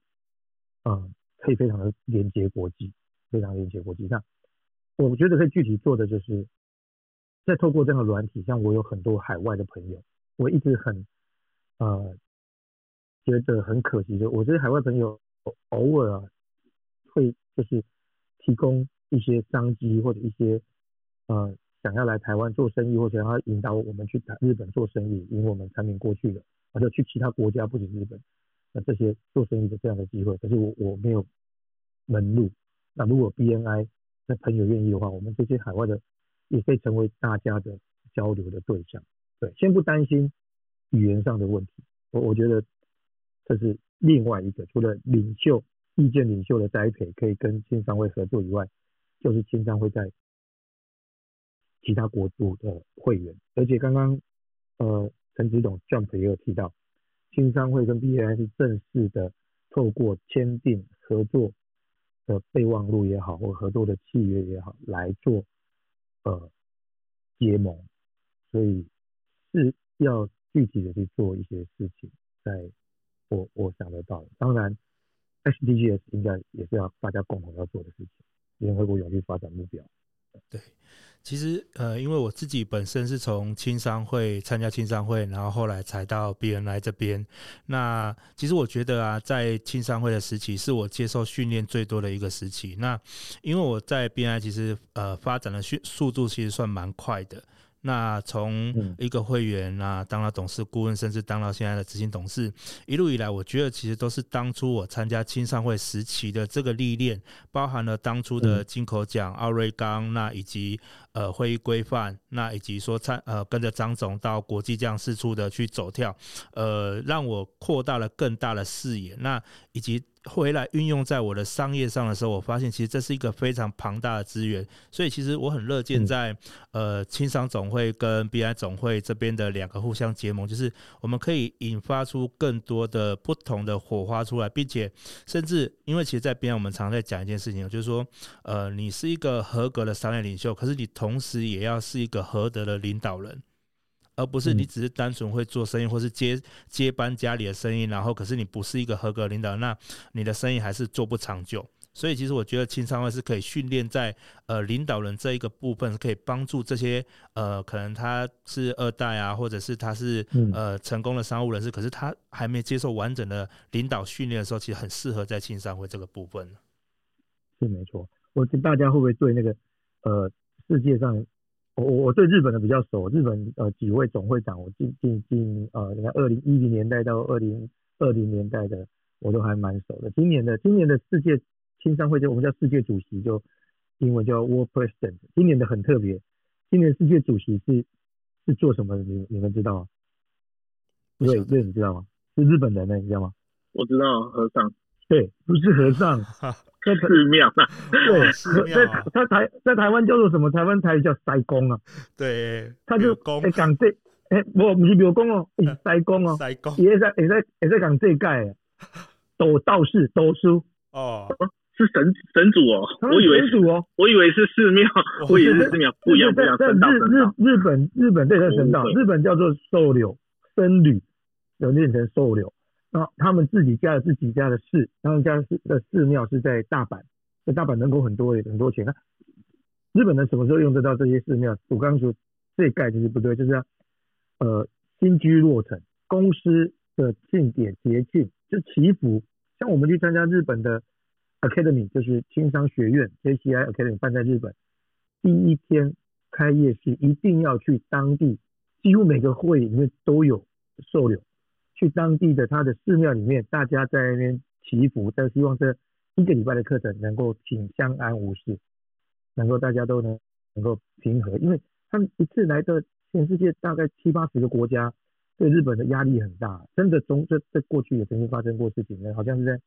嗯，可以非常的连接国际。非常连接国际上，我觉得可以具体做的就是，再透过这样的软体，像我有很多海外的朋友，我一直很呃觉得很可惜的，我这些海外朋友偶尔啊会就是提供一些商机或者一些呃想要来台湾做生意或者想要引导我们去台日本做生意，引我们产品过去的，或者去其他国家不仅日本，那这些做生意的这样的机会，可是我我没有门路。那如果 BNI 那朋友愿意的话，我们这些海外的也可以成为大家的交流的对象。对，先不担心语言上的问题，我我觉得这是另外一个，除了领袖意见领袖的栽培可以跟青商会合作以外，就是青商会在其他国度的会员，而且刚刚呃陈执董 Jump 也有提到，青商会跟 BNI 正式的透过签订合作的备忘录也好，或合作的契约也好来做呃结盟，所以。是要具体的去做一些事情，在我我想得到。当然，SDGs 应该也是要大家共同要做的事情，联合国永续发展目标。对，其实呃，因为我自己本身是从青商会参加青商会，然后后来才到 BNI 这边。那其实我觉得啊，在青商会的时期，是我接受训练最多的一个时期。那因为我在 BNI 其实呃发展的速速度其实算蛮快的。那从一个会员啊，当了董事顾问，甚至当到现在的执行董事，一路以来，我觉得其实都是当初我参加青商会时期的这个历练，包含了当初的金口奖、奥瑞冈，那以及呃会议规范，那以及说参呃跟着张总到国际这样四处的去走跳，呃，让我扩大了更大的视野，那以及。回来运用在我的商业上的时候，我发现其实这是一个非常庞大的资源，所以其实我很乐见在呃青商总会跟 BNI 总会这边的两个互相结盟，就是我们可以引发出更多的不同的火花出来，并且甚至因为其实，在 BNI 我们常在讲一件事情，就是说呃你是一个合格的商业领袖，可是你同时也要是一个合格的领导人。而不是你只是单纯会做生意，或是接接班家里的生意，然后可是你不是一个合格领导，那你的生意还是做不长久。所以其实我觉得青商会是可以训练在呃领导人这一个部分，可以帮助这些呃可能他是二代啊，或者是他是呃成功的商务人士，可是他还没接受完整的领导训练的时候，其实很适合在青商会这个部分。是没错，我觉得大家会不会对那个呃世界上？我我对日本的比较熟，日本呃几位总会长，我近近近呃，你看二零一零年代到二零二零年代的，我都还蛮熟的。今年的今年的世界青商会就我们叫世界主席，就英文叫 World President。今年的很特别，今年世界主席是是做什么的？你你们知道吗？对对，你知道吗？是日本人呢，你知道吗？我知道和尚。对，不是和尚。在寺庙。啊，对，在在台在台湾叫做什么？台湾台语叫塞公啊。对，他就会讲这，哎，我不是庙公哦，是师公哦。塞公也在也在也在讲这届，斗道士斗叔哦，是神神主哦，我以为是哦，我以为是寺庙，我以为是寺庙，不一样不一样。在日日日本日本这个神道，日本叫做寿柳僧侣，有念成受领。然后他们自己家的自己家的寺，他们家的寺的寺庙是在大阪，在大阪人口很多，也很多钱。那日本人什么时候用得到这些寺庙？我刚刚说这概念是不对，就是呃新居落成，公司的庆典节庆就祈福，像我们去参加日本的 Academy，就是青商学院 JCI Academy 办在日本，第一天开业式一定要去当地，几乎每个会里面都有受领。去当地的他的寺庙里面，大家在那边祈福，但希望这一个礼拜的课程能够请相安无事，能够大家都能能够平和，因为他们一次来的全世界大概七八十个国家，对日本的压力很大，真的中这这过去也曾经发生过事情呢，好像是在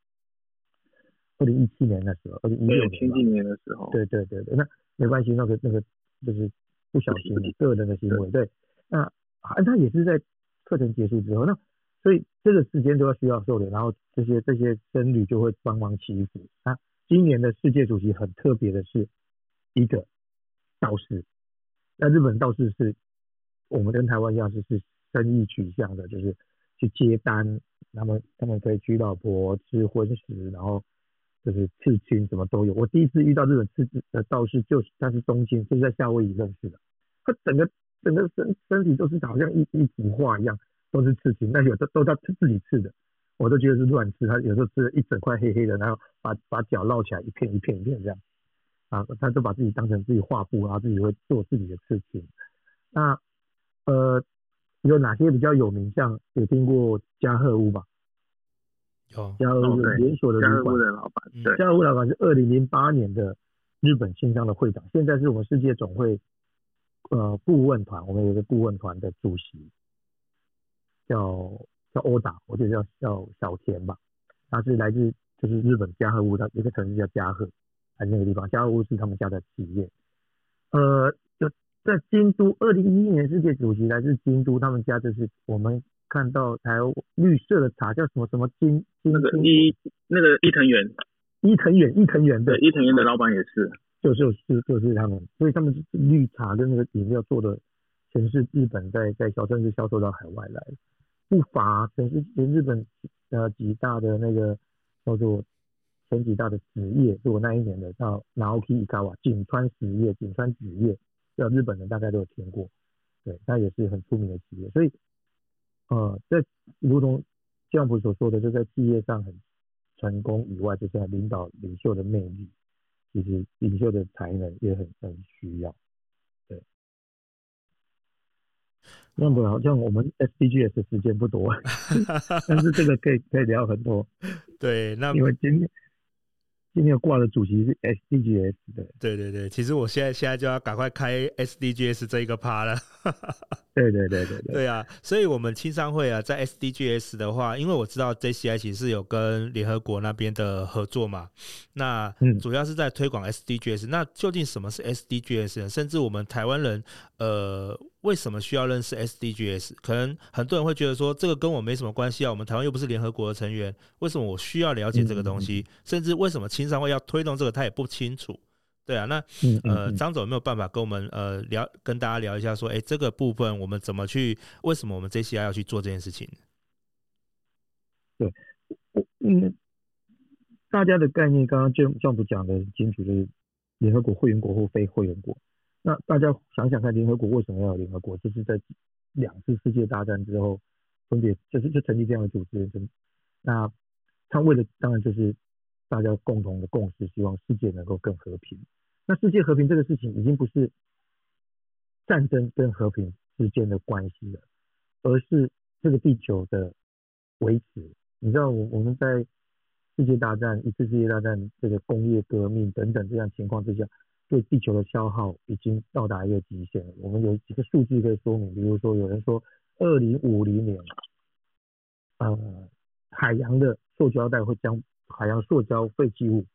二零一七年的时候，二零一六年年的时候，对对对对，那没关系，那个那个就是不小心个人的行为，对，那啊他也是在课程结束之后那。所以这个时间都要需要受领，然后这些这些僧侣就会帮忙祈福。那，今年的世界主席很特别的是一个道士，那日本道士是我们跟台湾一样，就是生意取向的，就是去接单，他们他们可以娶老婆、吃荤食，然后就是刺青什么都有。我第一次遇到日本刺的道士，就是他是东京，就是在夏威夷认识的，他整个整个身身体都是好像一一幅画一样。都是刺青，那有的都他自己刺的，我都觉得是乱刺。他有时候吃一整块黑黑的，然后把把脚绕起来一片一片一片这样，啊，他就把自己当成自己画布，然后自己会做自己的事情。那呃，有哪些比较有名？像有听过加贺屋吧？有加贺屋连锁的旅馆的老板，对，加贺屋老板是二零零八年的日本新商的会长，现在是我们世界总会呃顾问团，我们有一个顾问团的主席，叫叫欧达，我觉得叫叫小田吧，他是来自就是日本加贺屋的一个城市叫加贺，还是那个地方，加贺屋是他们家的企业，呃，就在京都，二零一一年世界主席来自京都，他们家就是我们看到还有绿色的茶叫什么什么金金那个伊那个伊藤园，伊藤园伊藤园的伊藤园的老板也是，就是就是就是他们，所以他们绿茶跟那个饮料做的，全是日本在在小城市销售到海外来。不乏全是日本呃几大的那个叫做前几大的纸业，是我那一年的叫 Naoki Ikawa 井川实业、井川纸业，叫日本人大概都有听过，对，那也是很出名的企业。所以呃，在如同教父所说的，就在企业上很成功以外，就是领导领袖的魅力，其实领袖的才能也很很需要。那么好像我们 SDGs 的时间不多，但是这个可以可以聊很多。对，那因为今天今天挂的主题是 SDGs 的。对对对，其实我现在现在就要赶快开 SDGs 这一个趴了。对对对对对。对啊，所以我们青商会啊，在 SDGs 的话，因为我知道 JCI 其实是有跟联合国那边的合作嘛，那主要是在推广 SDGs。那究竟什么是 SDGs 呢？甚至我们台湾人，呃。为什么需要认识 SDGs？可能很多人会觉得说，这个跟我没什么关系啊，我们台湾又不是联合国的成员，为什么我需要了解这个东西？嗯嗯、甚至为什么青商会要推动这个，他也不清楚。对啊，那呃，张总有没有办法跟我们呃聊，跟大家聊一下，说，哎，这个部分我们怎么去？为什么我们 JCI 要去做这件事情？对，我嗯，大家的概念刚刚就这样子讲的很清楚，就是联合国会员国或非会员国。那大家想想看，联合国为什么要有联合国？就是在两次世界大战之后，分别就是就成立这样的组织。那他为了当然就是大家共同的共识，希望世界能够更和平。那世界和平这个事情已经不是战争跟和平之间的关系了，而是这个地球的维持。你知道，我我们在世界大战、一次世界大战这个工业革命等等这样情况之下。对地球的消耗已经到达一个极限了。我们有几个数据可以说明，比如说有人说，二零五零年，呃，海洋的塑胶袋会将海洋塑胶废弃物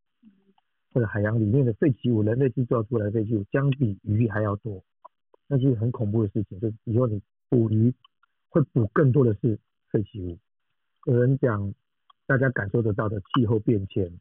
或者海洋里面的废弃物，人类制造出来的废弃物将比鱼还要多，那是很恐怖的事情。就以后你捕鱼会捕更多的是废弃物。有人讲，大家感受得到的气候变迁。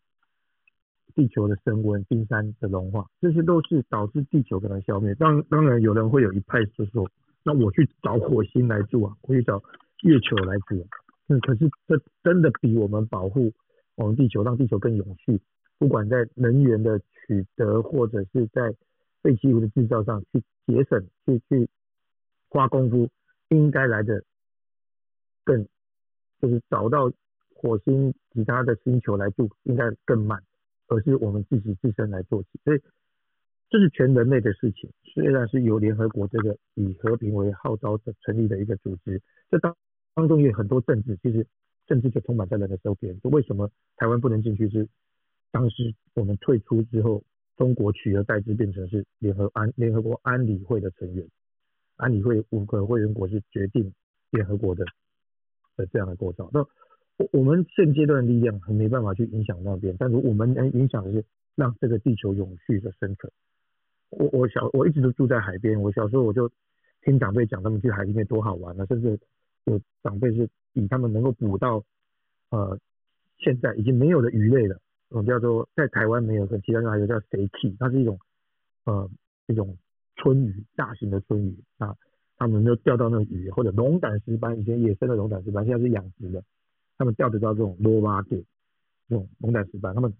地球的升温、冰山的融化，这些都是导致地球可能消灭。当当然，有人会有一派就说：“那我去找火星来住啊，我去找月球来住。”嗯，可是这真的比我们保护我们地球，让地球更永续，不管在能源的取得，或者是在废弃物的制造上去节省、去去花功夫，应该来的更就是找到火星其他的星球来住，应该更慢。而是我们自己自身来做起，所以这是全人类的事情。虽然是由联合国这个以和平为号召的成立的一个组织，这当当中有很多政治，其实政治就充满在人的周边。就为什么台湾不能进去？是当时我们退出之后，中国取而代之变成是联合安联合国安理会的成员，安理会五个会员国是决定联合国的的这样的构造。那我我们现阶段的力量很没办法去影响那边，但是我们能影响的是让这个地球永续的生存。我我小我一直都住在海边，我小时候我就听长辈讲他们去海里面多好玩啊，甚至有长辈是以他们能够捕到呃现在已经没有的鱼类了，我们叫做在台湾没有，跟其他地方还有叫 Saki，它是一种呃一种春鱼，大型的春鱼啊，他们就钓到那个鱼，或者龙胆石斑，以前野生的龙胆石斑，现在是养殖的。他们钓得到这种罗巴贝，这种龙胆石斑，他们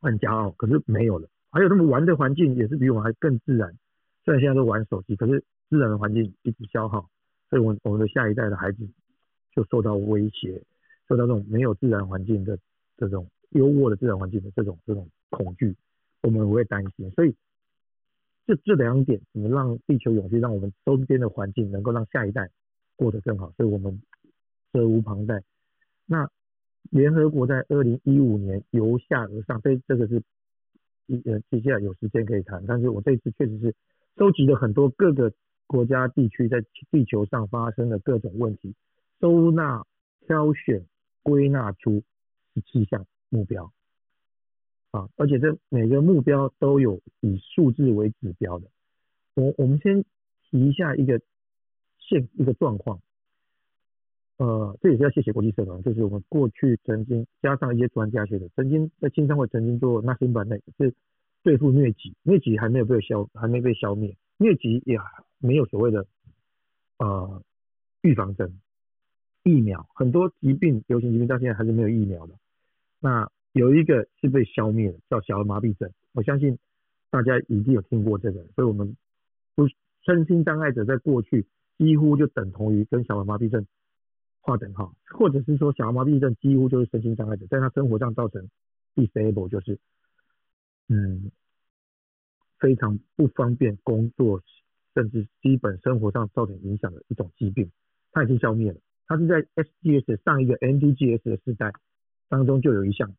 很骄傲，可是没有了。还有他们玩的环境也是比我们还更自然。虽然现在都玩手机，可是自然的环境一直消耗，所以我们我们的下一代的孩子就受到威胁。受到这种没有自然环境的这种优渥的自然环境的这种这种恐惧，我们会担心。所以这这两点怎么让地球永续，让我们周边的环境能够让下一代过得更好，所以我们责无旁贷。那联合国在二零一五年由下而上，这这个是一呃接下来有时间可以谈，但是我这次确实是收集了很多各个国家地区在地球上发生的各种问题，收纳挑选归纳出十七项目标啊，而且这每个目标都有以数字为指标的。我我们先提一下一个现一个状况。呃，这也是要谢谢国际社团，就是我们过去曾经加上一些专家学者，曾经在青商会曾经做那新版的，是对付疟疾，疟疾还没有被消，还没被消灭，疟疾也没有所谓的呃预防针疫苗，很多疾病流行疾病到现在还是没有疫苗的。那有一个是被消灭的，叫小儿麻痹症，我相信大家一定有听过这个，所以我们不身心障碍者在过去几乎就等同于跟小儿麻痹症。划等号，或者是说小儿麻痹症几乎就是身心障碍者，在他生活上造成 disable 就是嗯非常不方便工作，甚至基本生活上造成影响的一种疾病，它已经消灭了。它是在 SGS 上一个 MDGs 的时代当中就有一项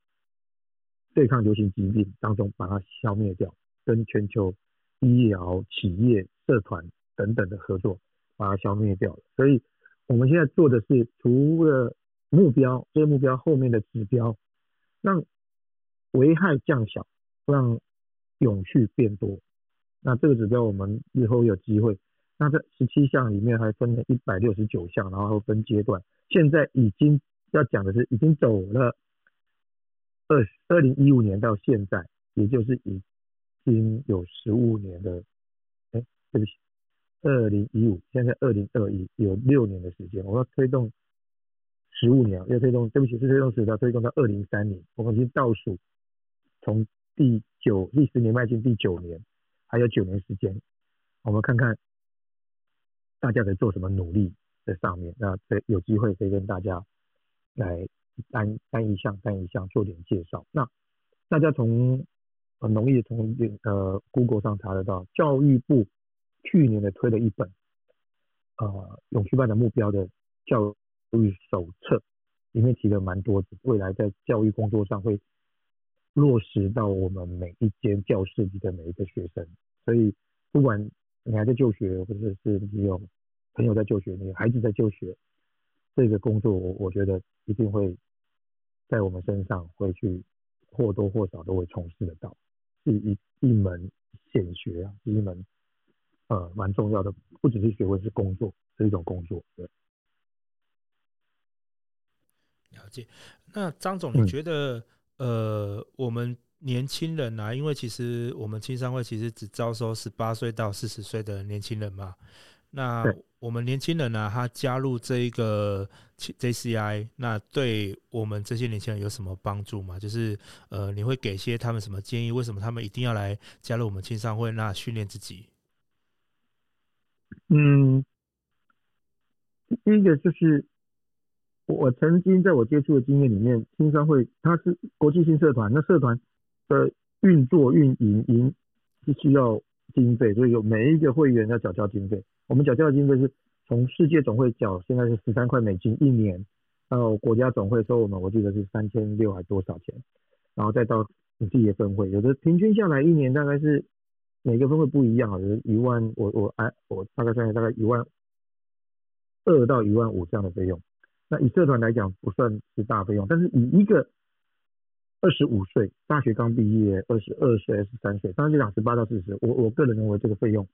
对抗流行疾病当中把它消灭掉，跟全球医疗企业社团等等的合作把它消灭掉了，所以。我们现在做的是，除了目标，这个目标后面的指标，让危害降小，让永续变多。那这个指标我们日后有机会。那这十七项里面还分了一百六十九项，然后分阶段。现在已经要讲的是，已经走了二二零一五年到现在，也就是已经有十五年的，哎，对不起。二零一五，现在二零二一，有六年的时间，我要推动十五年，要推动，对不起，是推动时要推动到二零三年，我们已经倒数，从第九第十年迈进第九年，还有九年时间，我们看看大家在做什么努力在上面，那这有机会可以跟大家来单单一项单一项做点介绍。那大家从呃农业从呃 Google 上查得到，教育部。去年的推了一本，呃，永续发展目标的教育手册，里面提了蛮多的，未来在教育工作上会落实到我们每一间教室里的每一个学生。所以，不管你还在就学，或者是你有朋友在就学，你有孩子在就学，这个工作我我觉得一定会在我们身上会去或多或少都会从事得到，是一一门显学啊，是一门。呃，蛮重要的，不只是学问，是工作，是一种工作。对，了解。那张总，你觉得，嗯、呃，我们年轻人啊，因为其实我们青商会其实只招收十八岁到四十岁的年轻人嘛。那我们年轻人呢、啊，他加入这一个 JCI，那对我们这些年轻人有什么帮助吗？就是呃，你会给些他们什么建议？为什么他们一定要来加入我们青商会？那训练自己？嗯，第一个就是我曾经在我接触的经验里面，青商会它是国际性社团，那社团的运作运营营是需要经费，所以有每一个会员要缴交经费。我们缴交的经费是从世界总会缴，现在是十三块美金一年，到国家总会收我们，我记得是三千六还多少钱，然后再到你自己的分会，有的平均下来一年大概是。每个分会不一样啊，就是一万，我我哎，我大概算下大概一万二到一万五这样的费用。那以社团来讲不算是大费用，但是以一个二十五岁大学刚毕业，二十二岁、二十三岁，当然就讲十八到四十，我我个人认为这个费用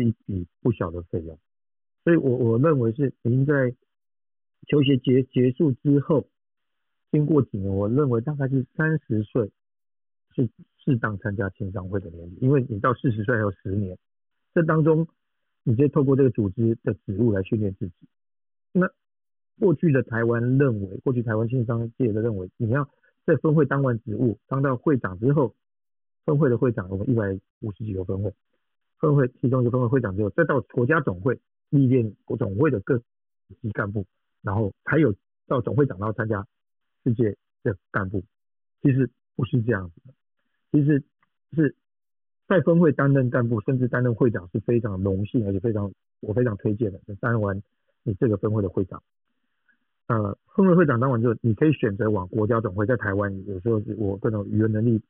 是一笔不小的费用。所以我我认为是您在求学结结束之后，经过几年，我认为大概是三十岁是。适当参加青商会的年龄，因为你到四十岁还有十年，这当中你就透过这个组织的职务来训练自己。那过去的台湾认为，过去台湾青商界的认为，你要在分会当完职务，当到会长之后，分会的会长，我们一百五十几个分会，分会其中一个分会会长之后，再到国家总会历练国总会的各级干部，然后还有到总会长，然后参加世界的干部，其实不是这样子的，其实是在分会担任干部，甚至担任会长是非常荣幸，而且非常我非常推荐的。担任完你这个分会的会长，呃，分会会长当完之后，你可以选择往国家总会。在台湾，有时候我各种语言能力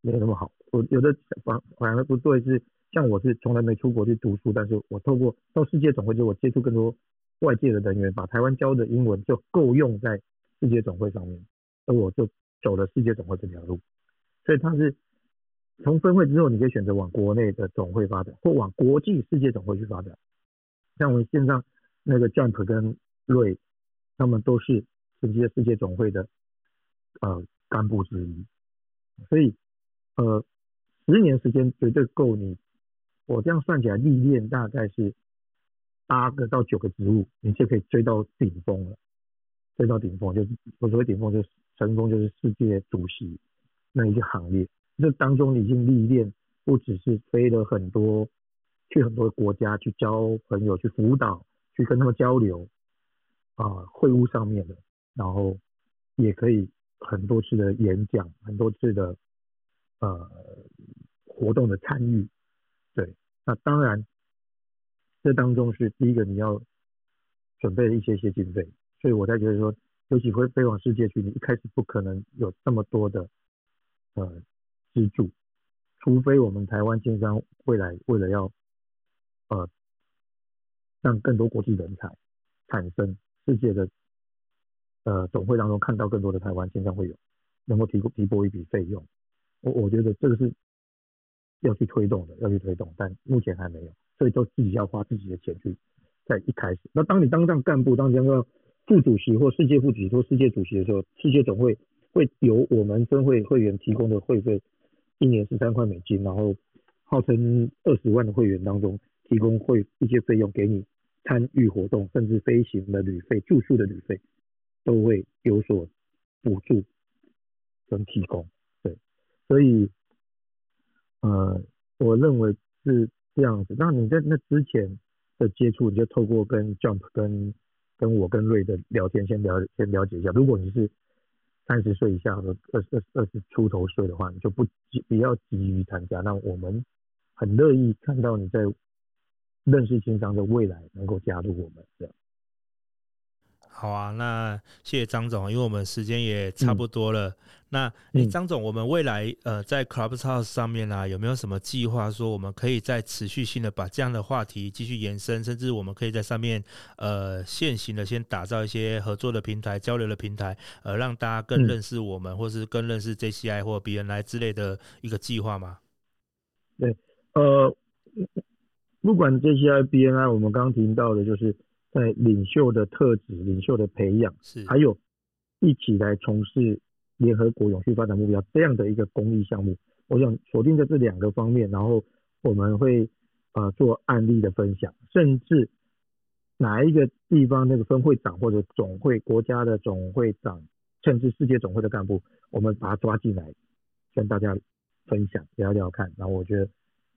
没有那么好，我有的反反而不对，是像我是从来没出国去读书，但是我透过到世界总会之后，我接触更多外界的人员，把台湾教的英文就够用在世界总会上面，而我就走了世界总会这条路。所以他是从分会之后，你可以选择往国内的总会发展，或往国际世界总会去发展。像我们线上那个 Jump 跟 Ray，他们都是世界世界总会的呃干部之一，所以呃十年时间绝对够你。我这样算起来，历练大概是八个到九个职务，你就可以追到顶峰了。追到顶峰就是我所谓顶峰，就是成功就是世界主席那一个行列。这当中你已经历练，不只是飞了很多。去很多国家去交朋友，去辅导，去跟他们交流啊、会务上面的，然后也可以很多次的演讲，很多次的呃活动的参与。对，那当然这当中是第一个你要准备的一些些经费，所以我才觉得说，尤其会飞往世界去，你一开始不可能有这么多的呃资助，除非我们台湾经商未来为了要呃，让更多国际人才产生，世界的呃总会当中看到更多的台湾经商会有能够提供提拨一笔费用，我我觉得这个是要去推动的，要去推动，但目前还没有，所以都自己要花自己的钱去在一开始。那当你当上干部，当上副主席或世界副主席或世界主席的时候，世界总会会由我们分会会员提供的会费，一年十三块美金，然后号称二十万的会员当中。提供会一些费用给你参与活动，甚至飞行的旅费、住宿的旅费都会有所补助跟提供。对，所以呃，我认为是这样子。那你在那之前的接触，你就透过跟 Jump 跟跟我跟瑞的聊天，先了先了解一下。如果你是三十岁以下和二十二十出头岁的话，你就不急不要急于参加。那我们很乐意看到你在。认识新商的未来能够加入我们，这样。好啊，那谢谢张总，因为我们时间也差不多了。嗯、那哎，张、欸、总，我们未来呃在 Clubhouse 上面啊，有没有什么计划，说我们可以再持续性的把这样的话题继续延伸，甚至我们可以在上面呃现行的先打造一些合作的平台、交流的平台，呃，让大家更认识我们，嗯、或是更认识 JCI 或 BNI 之类的一个计划吗？对，呃。不管 JCI BNI，我们刚刚提到的，就是在领袖的特质、领袖的培养，是还有一起来从事联合国永续发展目标这样的一个公益项目。我想锁定在这两个方面，然后我们会呃做案例的分享，甚至哪一个地方那个分会长或者总会国家的总会长，甚至世界总会的干部，我们把他抓进来跟大家分享聊聊看。然后我觉得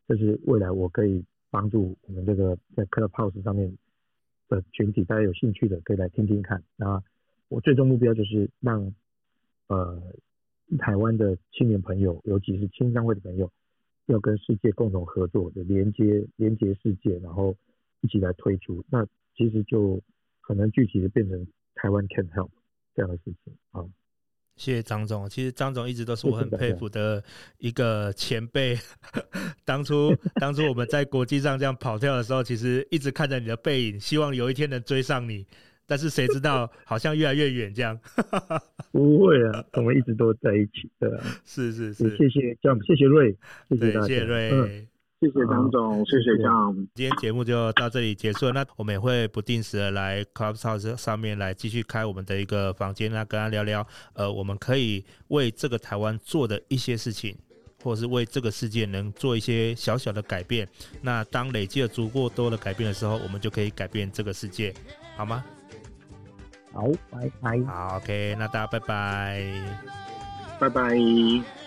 这是未来我可以。帮助我们这个在 Clubhouse 上面的群体，大家有兴趣的可以来听听看。那我最终目标就是让呃台湾的青年朋友，尤其是青商会的朋友，要跟世界共同合作连接连接世界，然后一起来推出。那其实就可能具体的变成台湾 Can Help 这样的事情啊。谢谢张总，其实张总一直都是我很佩服的一个前辈。当初 当初我们在国际上这样跑跳的时候，其实一直看着你的背影，希望有一天能追上你。但是谁知道，好像越来越远这样。不会啊，我们一直都在一起，对啊。是是是，谢谢这样，谢谢瑞，谢谢谢谢瑞。嗯谢谢张总，谢谢张。今天节目就到这里结束了。那我们也会不定时的来 Clubhouse 上面来继续开我们的一个房间，那跟他聊聊，呃，我们可以为这个台湾做的一些事情，或者是为这个世界能做一些小小的改变。那当累积了足够多的改变的时候，我们就可以改变这个世界，好吗？好，拜拜。好，OK，那大家拜拜，拜拜。